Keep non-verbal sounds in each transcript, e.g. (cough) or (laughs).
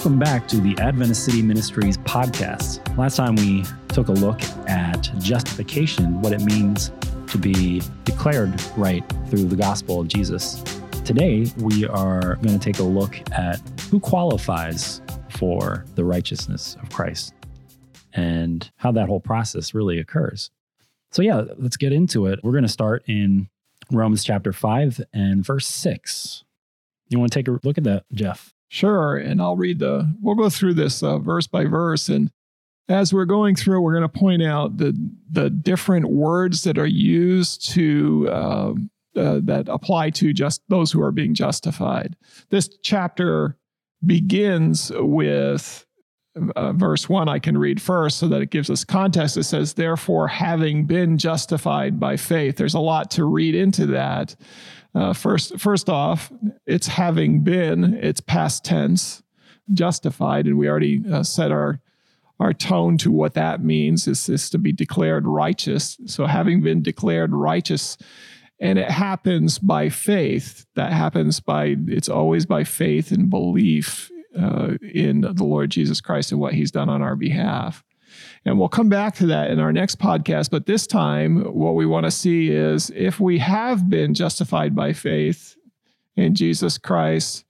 Welcome back to the Adventist City Ministries podcast. Last time we took a look at justification, what it means to be declared right through the gospel of Jesus. Today, we are going to take a look at who qualifies for the righteousness of Christ and how that whole process really occurs. So, yeah, let's get into it. We're going to start in Romans chapter 5 and verse 6. You want to take a look at that, Jeff? Sure. And I'll read the, we'll go through this uh, verse by verse. And as we're going through, we're going to point out the, the different words that are used to, uh, uh, that apply to just those who are being justified. This chapter begins with uh, verse 1 I can read first so that it gives us context. It says, Therefore, having been justified by faith. There's a lot to read into that. Uh, first, first off, it's having been, it's past tense, justified, and we already uh, set our our tone to what that means is, is to be declared righteous. So, having been declared righteous, and it happens by faith. That happens by it's always by faith and belief uh, in the Lord Jesus Christ and what He's done on our behalf. And we'll come back to that in our next podcast. But this time, what we want to see is if we have been justified by faith in Jesus Christ,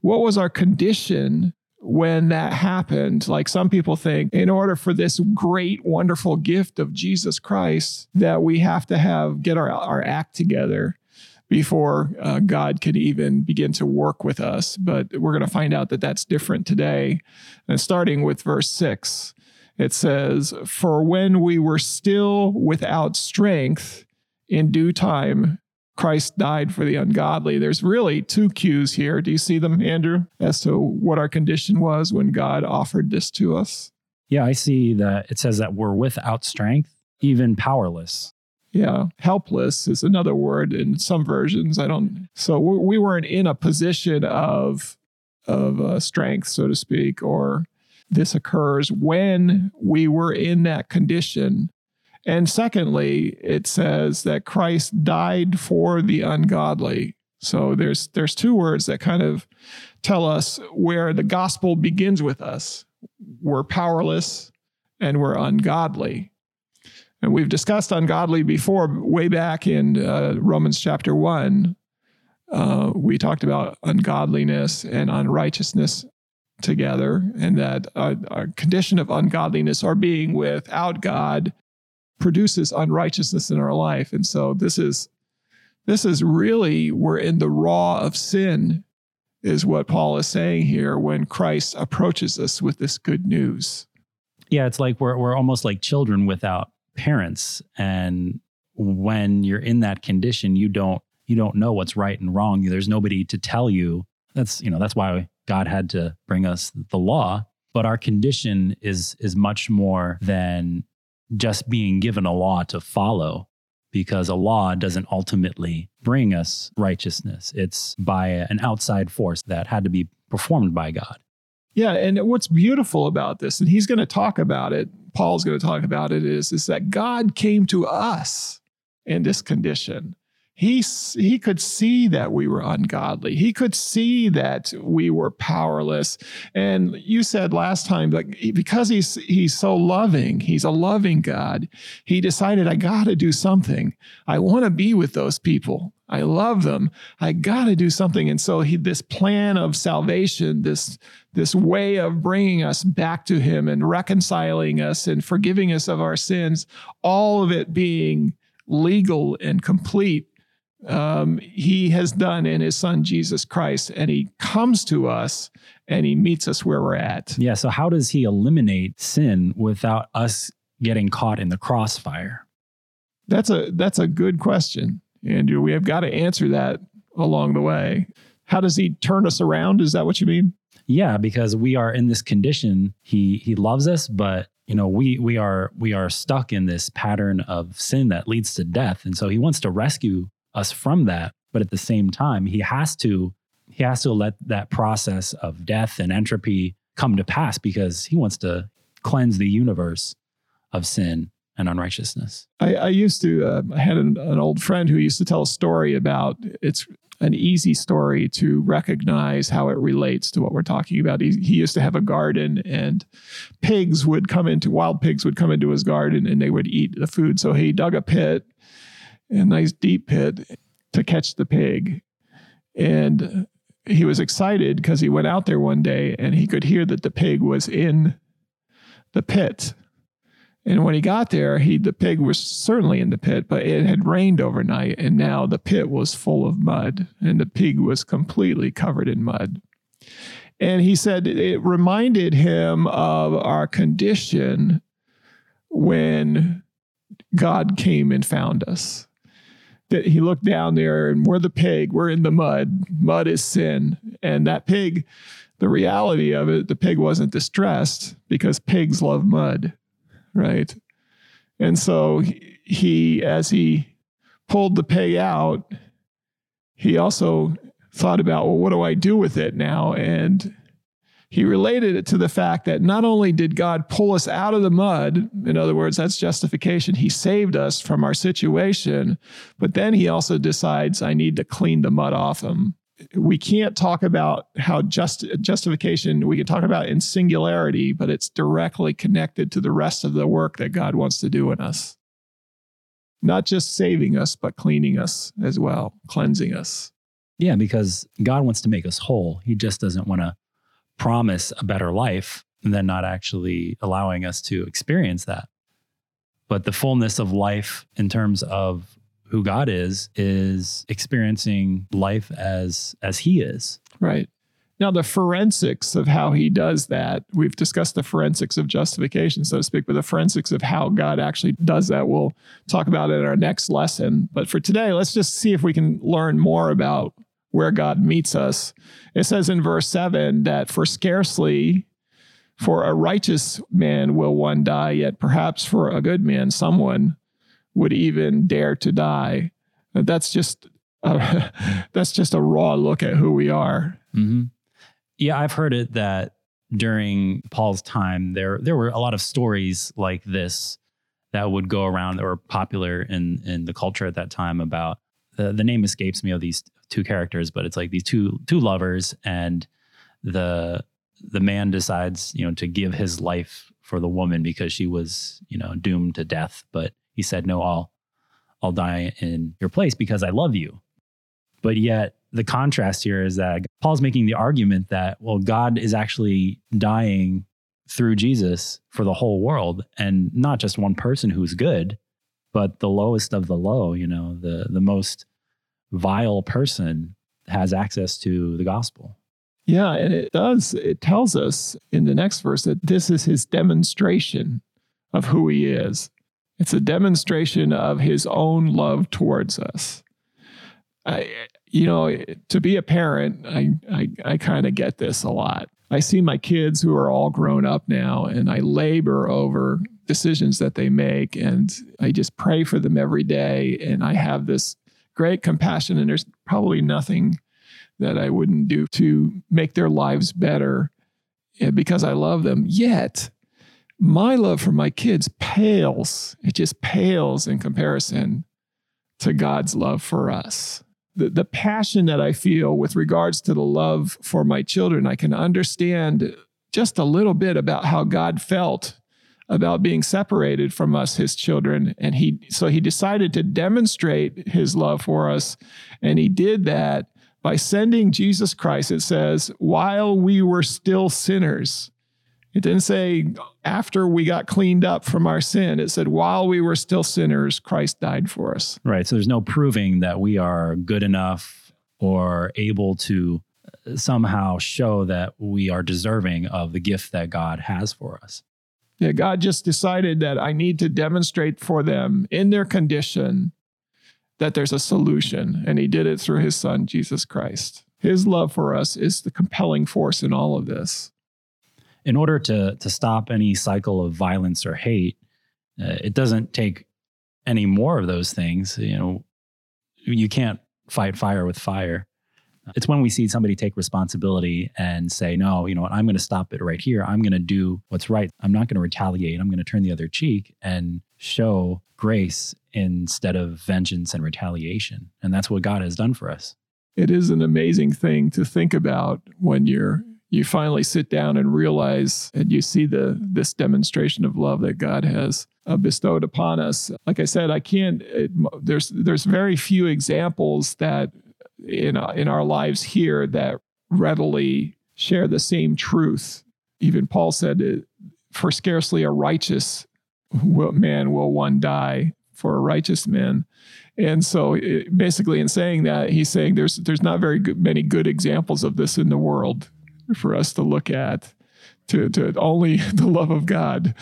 what was our condition when that happened? Like some people think, in order for this great, wonderful gift of Jesus Christ, that we have to have get our, our act together before uh, God could even begin to work with us. But we're going to find out that that's different today. And starting with verse six, it says, For when we were still without strength, in due time, Christ died for the ungodly. There's really two cues here. Do you see them, Andrew, as to what our condition was when God offered this to us? Yeah, I see that it says that we're without strength, even powerless. Yeah, helpless is another word in some versions. I don't. So we weren't in a position of of uh, strength, so to speak, or this occurs when we were in that condition. And secondly, it says that Christ died for the ungodly. So there's there's two words that kind of tell us where the gospel begins with us. We're powerless and we're ungodly. And we've discussed ungodly before, way back in uh, Romans chapter 1. Uh, we talked about ungodliness and unrighteousness together, and that a, a condition of ungodliness or being without God produces unrighteousness in our life. And so this is this is really we're in the raw of sin is what Paul is saying here when Christ approaches us with this good news. Yeah, it's like we're we're almost like children without parents and when you're in that condition you don't you don't know what's right and wrong there's nobody to tell you that's you know that's why god had to bring us the law but our condition is is much more than just being given a law to follow because a law doesn't ultimately bring us righteousness it's by an outside force that had to be performed by god yeah and what's beautiful about this and he's going to talk about it Paul's going to talk about it is, is that God came to us in this condition. He, he could see that we were ungodly. He could see that we were powerless. And you said last time, like because he's he's so loving, he's a loving God. He decided, I got to do something. I want to be with those people. I love them. I got to do something. And so he, this plan of salvation, this, this way of bringing us back to him and reconciling us and forgiving us of our sins, all of it being legal and complete, um, he has done in his son Jesus Christ. And he comes to us and he meets us where we're at. Yeah. So, how does he eliminate sin without us getting caught in the crossfire? That's a that's a good question. Andrew, we have got to answer that along the way. How does he turn us around? Is that what you mean? Yeah, because we are in this condition. He he loves us, but you know, we we are we are stuck in this pattern of sin that leads to death. And so he wants to rescue us from that, but at the same time, he has to he has to let that process of death and entropy come to pass because he wants to cleanse the universe of sin and unrighteousness. I, I used to, uh, I had an, an, old friend who used to tell a story about it's an easy story to recognize how it relates to what we're talking about. He, he used to have a garden, and pigs would come into wild pigs would come into his garden and they would eat the food. So he dug a pit, a nice deep pit, to catch the pig. And he was excited because he went out there one day and he could hear that the pig was in the pit. And when he got there, he the pig was certainly in the pit, but it had rained overnight, and now the pit was full of mud, and the pig was completely covered in mud. And he said it reminded him of our condition when God came and found us. That he looked down there and we're the pig, we're in the mud. Mud is sin. And that pig, the reality of it, the pig wasn't distressed because pigs love mud right? And so he, as he pulled the pay out, he also thought about, well, what do I do with it now? And he related it to the fact that not only did God pull us out of the mud, in other words, that's justification, he saved us from our situation, but then he also decides, I need to clean the mud off him. We can't talk about how just justification we can talk about in singularity but it's directly connected to the rest of the work that god wants to do in us. Not just saving us but cleaning us as well cleansing us. Yeah because god wants to make us whole. He just doesn't want to promise a better life and then not actually allowing us to experience that but the fullness of life in terms of who God is is experiencing life as as he is. Right. Now the forensics of how he does that, we've discussed the forensics of justification so to speak, but the forensics of how God actually does that we'll talk about it in our next lesson. But for today, let's just see if we can learn more about where God meets us. It says in verse 7 that for scarcely for a righteous man will one die, yet perhaps for a good man someone would even dare to die. That's just uh, (laughs) that's just a raw look at who we are. Mm-hmm. Yeah, I've heard it that during Paul's time, there there were a lot of stories like this that would go around that were popular in in the culture at that time about the the name escapes me of these two characters, but it's like these two two lovers and the the man decides you know to give his life for the woman because she was you know doomed to death, but he said, No, I'll I'll die in your place because I love you. But yet the contrast here is that Paul's making the argument that, well, God is actually dying through Jesus for the whole world and not just one person who's good, but the lowest of the low, you know, the the most vile person has access to the gospel. Yeah, and it does. It tells us in the next verse that this is his demonstration of who he is. It's a demonstration of his own love towards us. I, you know, to be a parent, I, I, I kind of get this a lot. I see my kids who are all grown up now, and I labor over decisions that they make, and I just pray for them every day. And I have this great compassion, and there's probably nothing that I wouldn't do to make their lives better eh, because I love them. Yet, my love for my kids pales. It just pales in comparison to God's love for us. The, the passion that I feel with regards to the love for my children, I can understand just a little bit about how God felt about being separated from us, his children. And he, so he decided to demonstrate his love for us. And he did that by sending Jesus Christ, it says, while we were still sinners. It didn't say after we got cleaned up from our sin. It said while we were still sinners, Christ died for us. Right. So there's no proving that we are good enough or able to uh, somehow show that we are deserving of the gift that God has for us. Yeah, God just decided that I need to demonstrate for them in their condition that there's a solution. And he did it through his son, Jesus Christ. His love for us is the compelling force in all of this in order to to stop any cycle of violence or hate, uh, it doesn't take any more of those things. You know, you can't fight fire with fire. It's when we see somebody take responsibility and say, no, you know what, I'm going to stop it right here. I'm going to do what's right. I'm not going to retaliate. I'm going to turn the other cheek and show grace instead of vengeance and retaliation. And that's what God has done for us. it is an amazing thing to think about when you're you finally sit down and realize and you see the this demonstration of love that God has uh, bestowed upon us. Like I said, I can't. It, there's there's very few examples that in uh, in our lives here that readily share the same truth. Even Paul said, "For scarcely a righteous man will one die for a righteous man." And so, it, basically, in saying that, he's saying there's there's not very good, many good examples of this in the world for us to look at. To to only (laughs) the love of God.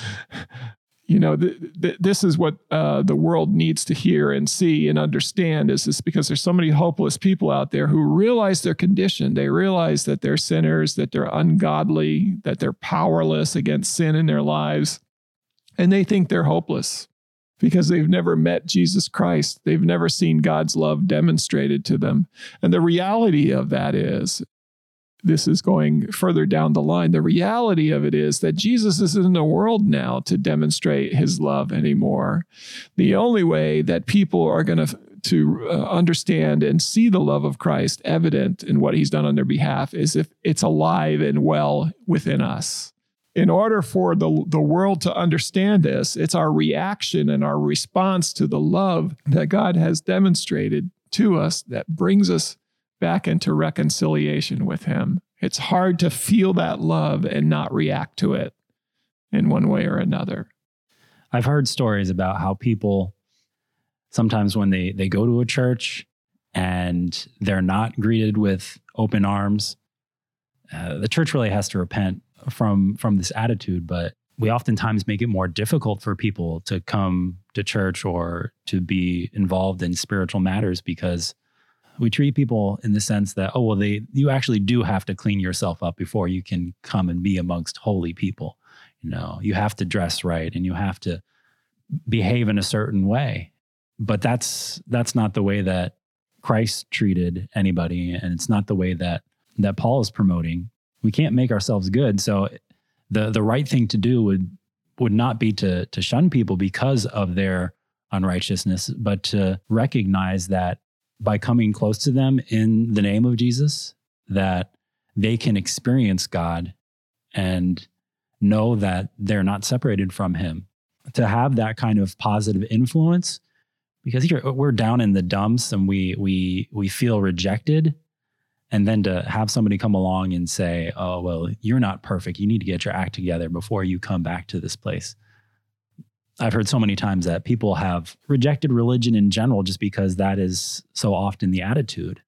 You know, th- th- this is what uh, the world needs to hear and see and understand. Is this because there's so many hopeless people out there who realize their condition? They realize that they're sinners, that they're ungodly, that they're powerless against sin in their lives, and they think they're hopeless because they've never met Jesus Christ. They've never seen God's love demonstrated to them. And the reality of that is, this is going further down the line. The reality of it is that Jesus is in the world now to demonstrate his love anymore. The only way that people are going to to uh, understand and see the love of Christ evident in what he's done on their behalf is if it's alive and well within us in order for the, the world to understand this, it's our reaction and our response to the love that God has demonstrated to us that brings us back into reconciliation with Him. It's hard to feel that love and not react to it in one way or another. I've heard stories about how people sometimes when they, they go to a church and they're not greeted with open arms, uh, the church really has to repent from from this attitude, but we oftentimes make it more difficult for people to come to church or to be involved in spiritual matters because we treat people in the sense that oh well they you actually do have to clean yourself up before you can come and be amongst holy people. You know you have to dress right and you have to behave in a certain way. But that's that's not the way that Christ treated anybody and it's not the way that that Paul is promoting. We can't make ourselves good. So the the right thing to do would would not be to to shun people because of their unrighteousness, but to recognize that by coming close to them in the name of Jesus, that they can experience God and know that they're not separated from Him. To have that kind of positive influence, because we're down in the dumps and we we we feel rejected and then to have somebody come along and say, oh, well, you're not perfect. You need to get your act together before you come back to this place. I've heard so many times that people have rejected religion in general just because that is so often the attitude.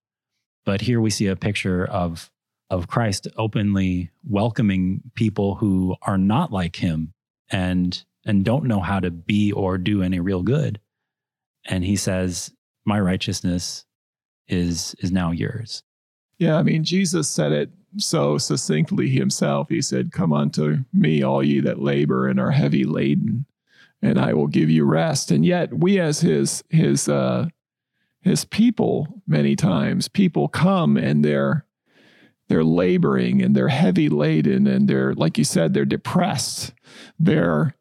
But here we see a picture of, of Christ openly welcoming people who are not like him and, and don't know how to be or do any real good. And he says, My righteousness is, is now yours. Yeah, I mean, Jesus said it so succinctly himself. He said, Come unto me, all ye that labor and are heavy laden, and I will give you rest. And yet, we as his, his, uh, his people, many times, people come and they're, they're laboring and they're heavy laden and they're, like you said, they're depressed. They're,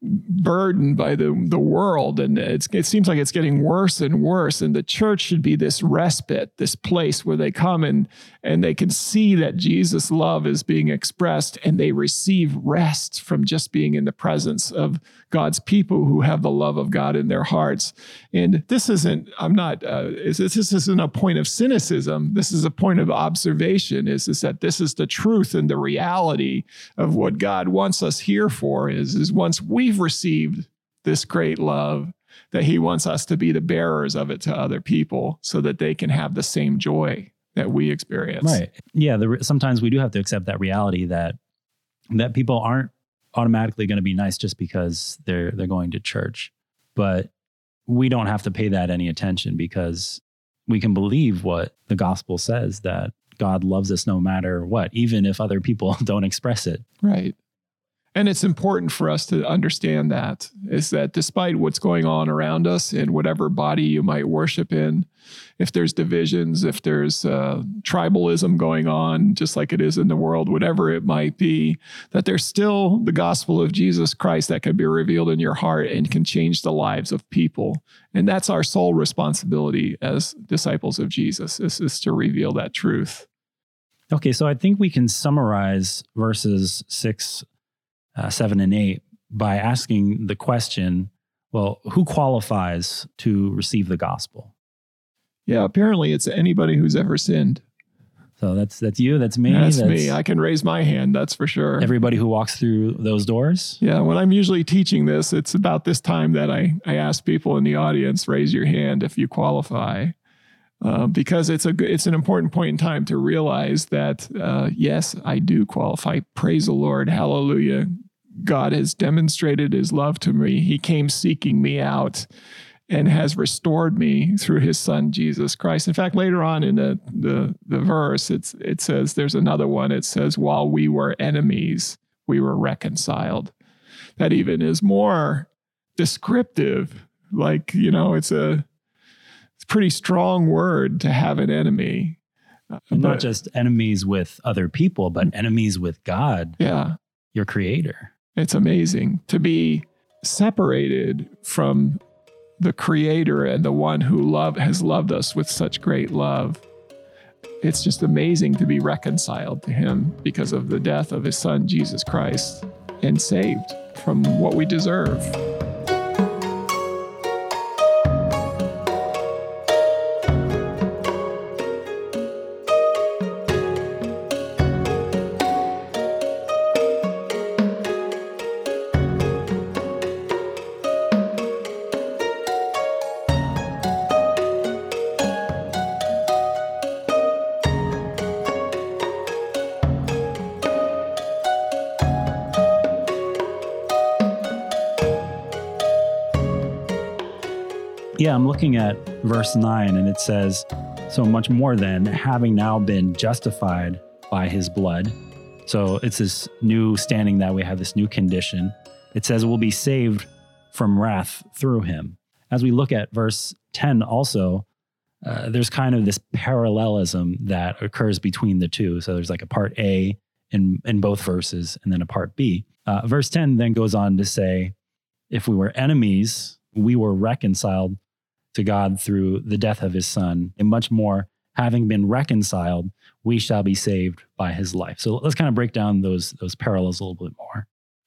burdened by the, the world and it seems like it's getting worse and worse and the church should be this respite this place where they come and and they can see that jesus love is being expressed and they receive rest from just being in the presence of god's people who have the love of god in their hearts and this isn't i'm not uh, this isn't a point of cynicism this is a point of observation is, is that this is the truth and the reality of what god wants us here for is is once we we've received this great love that he wants us to be the bearers of it to other people so that they can have the same joy that we experience. Right. Yeah. The, sometimes we do have to accept that reality that that people aren't automatically going to be nice just because they're they're going to church, but we don't have to pay that any attention because we can believe what the gospel says that God loves us no matter what, even if other people (laughs) don't express it. Right. And it's important for us to understand that is that despite what's going on around us in whatever body you might worship in, if there's divisions, if there's uh, tribalism going on, just like it is in the world, whatever it might be, that there's still the gospel of Jesus Christ that can be revealed in your heart and can change the lives of people. And that's our sole responsibility as disciples of Jesus, is, is to reveal that truth. Okay, so I think we can summarize verses six uh, 7 and 8 by asking the question well, who qualifies to receive the gospel? Yeah, apparently it's anybody who's ever sinned. So that's that's you, that's me. That's, that's, me. I can raise my hand, that's for sure. Everybody who walks through those doors? Yeah, when I'm usually teaching this, it's about this time that I, I ask people in the audience, raise your hand if you qualify. Uh, because it's a it's an important point in time to realize that uh, yes, I do qualify. Praise the Lord, Hallelujah, God has demonstrated his love to me. He came seeking me out and has restored me through his son Jesus Christ. In fact, later on in the, the, the verse, it's, it says, there's another one. It says, while we were enemies, we were reconciled. That even is more descriptive. Like, you know, it's a, it's a pretty strong word to have an enemy. Uh, but, not just enemies with other people, but mm. enemies with God. Yeah. Your creator. It's amazing to be separated from the creator and the one who love has loved us with such great love. It's just amazing to be reconciled to him because of the death of his son Jesus Christ and saved from what we deserve. Yeah, I'm looking at verse 9 and it says, So much more than having now been justified by his blood. So it's this new standing that we have, this new condition. It says we'll be saved from wrath through him. As we look at verse 10, also, uh, there's kind of this parallelism that occurs between the two. So there's like a part A in, in both verses and then a part B. Uh, verse 10 then goes on to say, if we were enemies, we were reconciled to God through the death of his son, and much more, having been reconciled, we shall be saved by his life. So let's kind of break down those, those parallels a little bit more.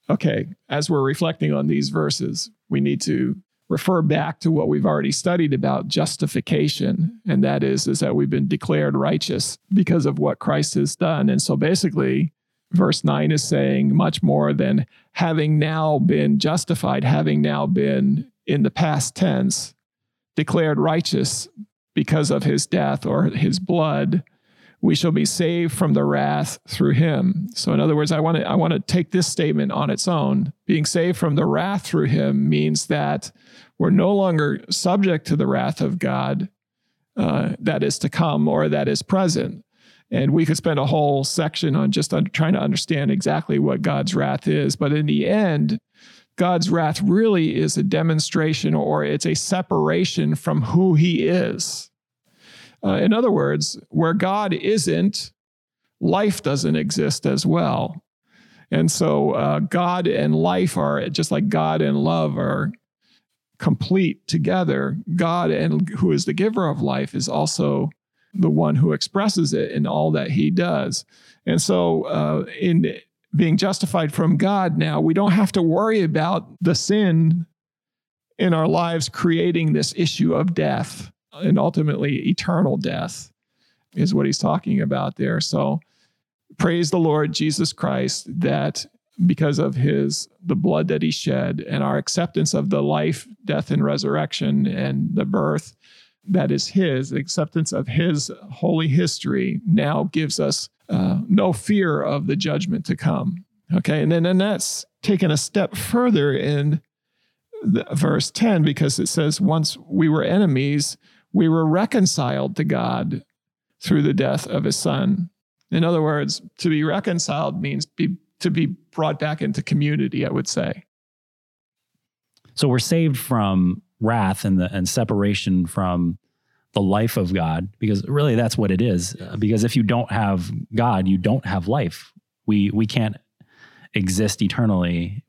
Okay, as we're reflecting on these verses, we need to refer back to what we've already studied about justification and that is is that we've been declared righteous because of what Christ has done and so basically verse 9 is saying much more than having now been justified having now been in the past tense declared righteous because of his death or his blood, we shall be saved from the wrath through him. So in other words, I want to I want to take this statement on its own. Being saved from the wrath through him means that we're no longer subject to the wrath of God uh, that is to come or that is present. And we could spend a whole section on just trying to understand exactly what God's wrath is. But in the end, God's wrath really is a demonstration or it's a separation from who he is. Uh, in other words, where God isn't, life doesn't exist as well. And so uh, God and life are just like God and love are complete together. God and who is the giver of life is also the one who expresses it in all that he does. And so uh, in being justified from God now, we don't have to worry about the sin in our lives creating this issue of death and ultimately eternal death, is what he's talking about there. So praise the Lord Jesus Christ that because of his the blood that he shed and our acceptance of the life death and resurrection and the birth that is his acceptance of his holy history now gives us uh, no fear of the judgment to come. Okay, and then and that's taken a step further in the, verse 10 because it says, Once we were enemies, we were reconciled to God through the death of his son. In other words, to be reconciled means be, to be brought back into community, I would say. So we're saved from wrath and the and separation from the life of God because really that's what it is. Uh, because if you don't have God, you don't have life. We we can't exist eternally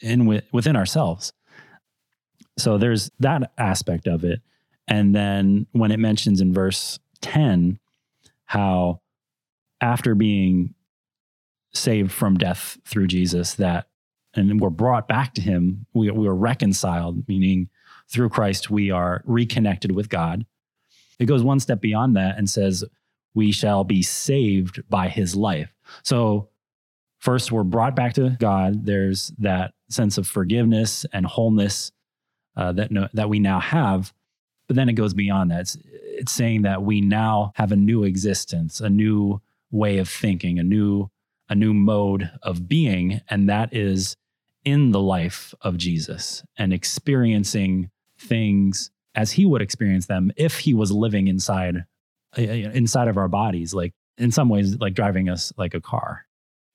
in within ourselves. So there's that aspect of it. And then when it mentions in verse 10 how after being saved from death through Jesus that and we're brought back to him, we, we were reconciled, meaning through Christ we are reconnected with God. It goes one step beyond that and says we shall be saved by his life. So first we're brought back to God. There's that sense of forgiveness and wholeness uh, that no, that we now have. But then it goes beyond that. It's, it's saying that we now have a new existence, a new way of thinking, a new a new mode of being, and that is in the life of Jesus and experiencing things as he would experience them if he was living inside uh, inside of our bodies like in some ways like driving us like a car.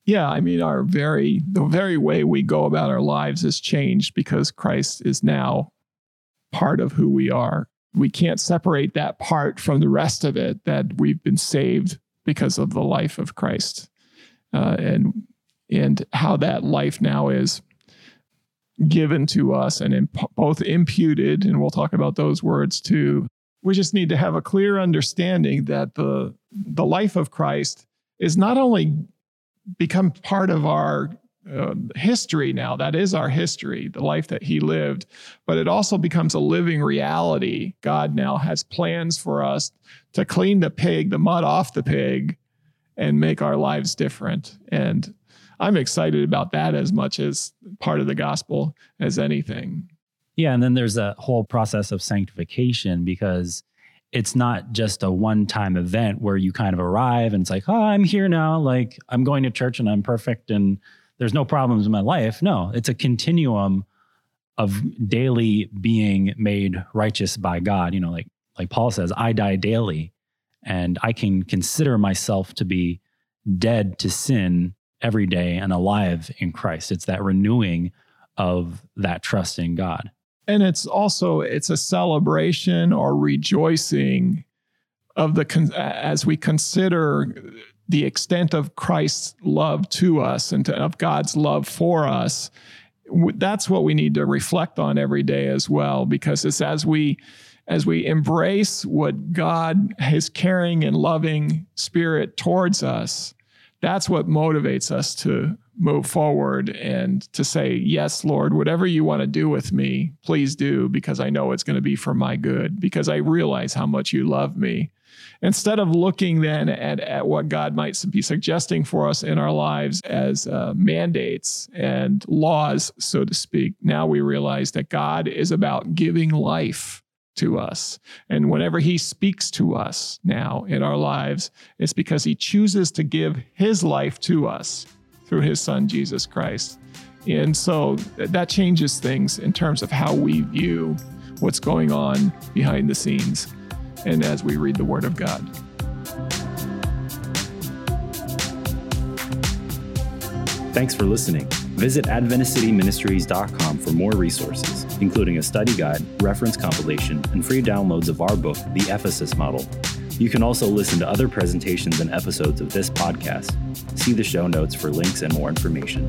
Yeah i mean our very the very way we go about our lives has changed because christ is now part of who we are. We can't separate that part from the rest of it that we've been saved because of the life of christ uh, and and how that life now is given to us and imp- both imputed and we'll talk about those words too we just need to have a clear understanding that the the life of Christ is not only become part of our uh, history now. That is our history, the life that he lived, but it also becomes a living reality. God now has plans for us to clean the pig, the mud off the pig, and make our lives different. And I'm excited about that as much as part of the gospel as anything. Yeah. And then there's a whole process of sanctification because it's not just a one time event where you kind of arrive and it's like, oh, I'm here now. Like I'm going to church and I'm perfect and there's no problems in my life. No, it's a continuum of daily being made righteous by God. You know, like like Paul says, I die daily and I can consider myself to be dead to sin every day and alive in Christ. It's that renewing of that trust in God and it's also it's a celebration or rejoicing of the as we consider the extent of Christ's love to us and to, of God's love for us. That's what we need to reflect on every day as well, because it's as we as we embrace what God, His caring and loving spirit towards us, that's what motivates us to move forward and to say, Yes, Lord, whatever you want to do with me, please do, because I know it's going to be for my good, because I realize how much you love me. Instead of looking then at, at what God might be suggesting for us in our lives as uh, mandates and laws, so to speak, now we realize that God is about giving life to us. And whenever he speaks to us now in our lives, it's because he chooses to give his life to us through his son, Jesus Christ. And so that changes things in terms of how we view what's going on behind the scenes and as we read the Word of God. Thanks for listening. Visit AdventistCityMinistries.com for more resources, including a study guide, reference compilation, and free downloads of our book, The Ephesus Model. You can also listen to other presentations and episodes of this podcast. See the show notes for links and more information.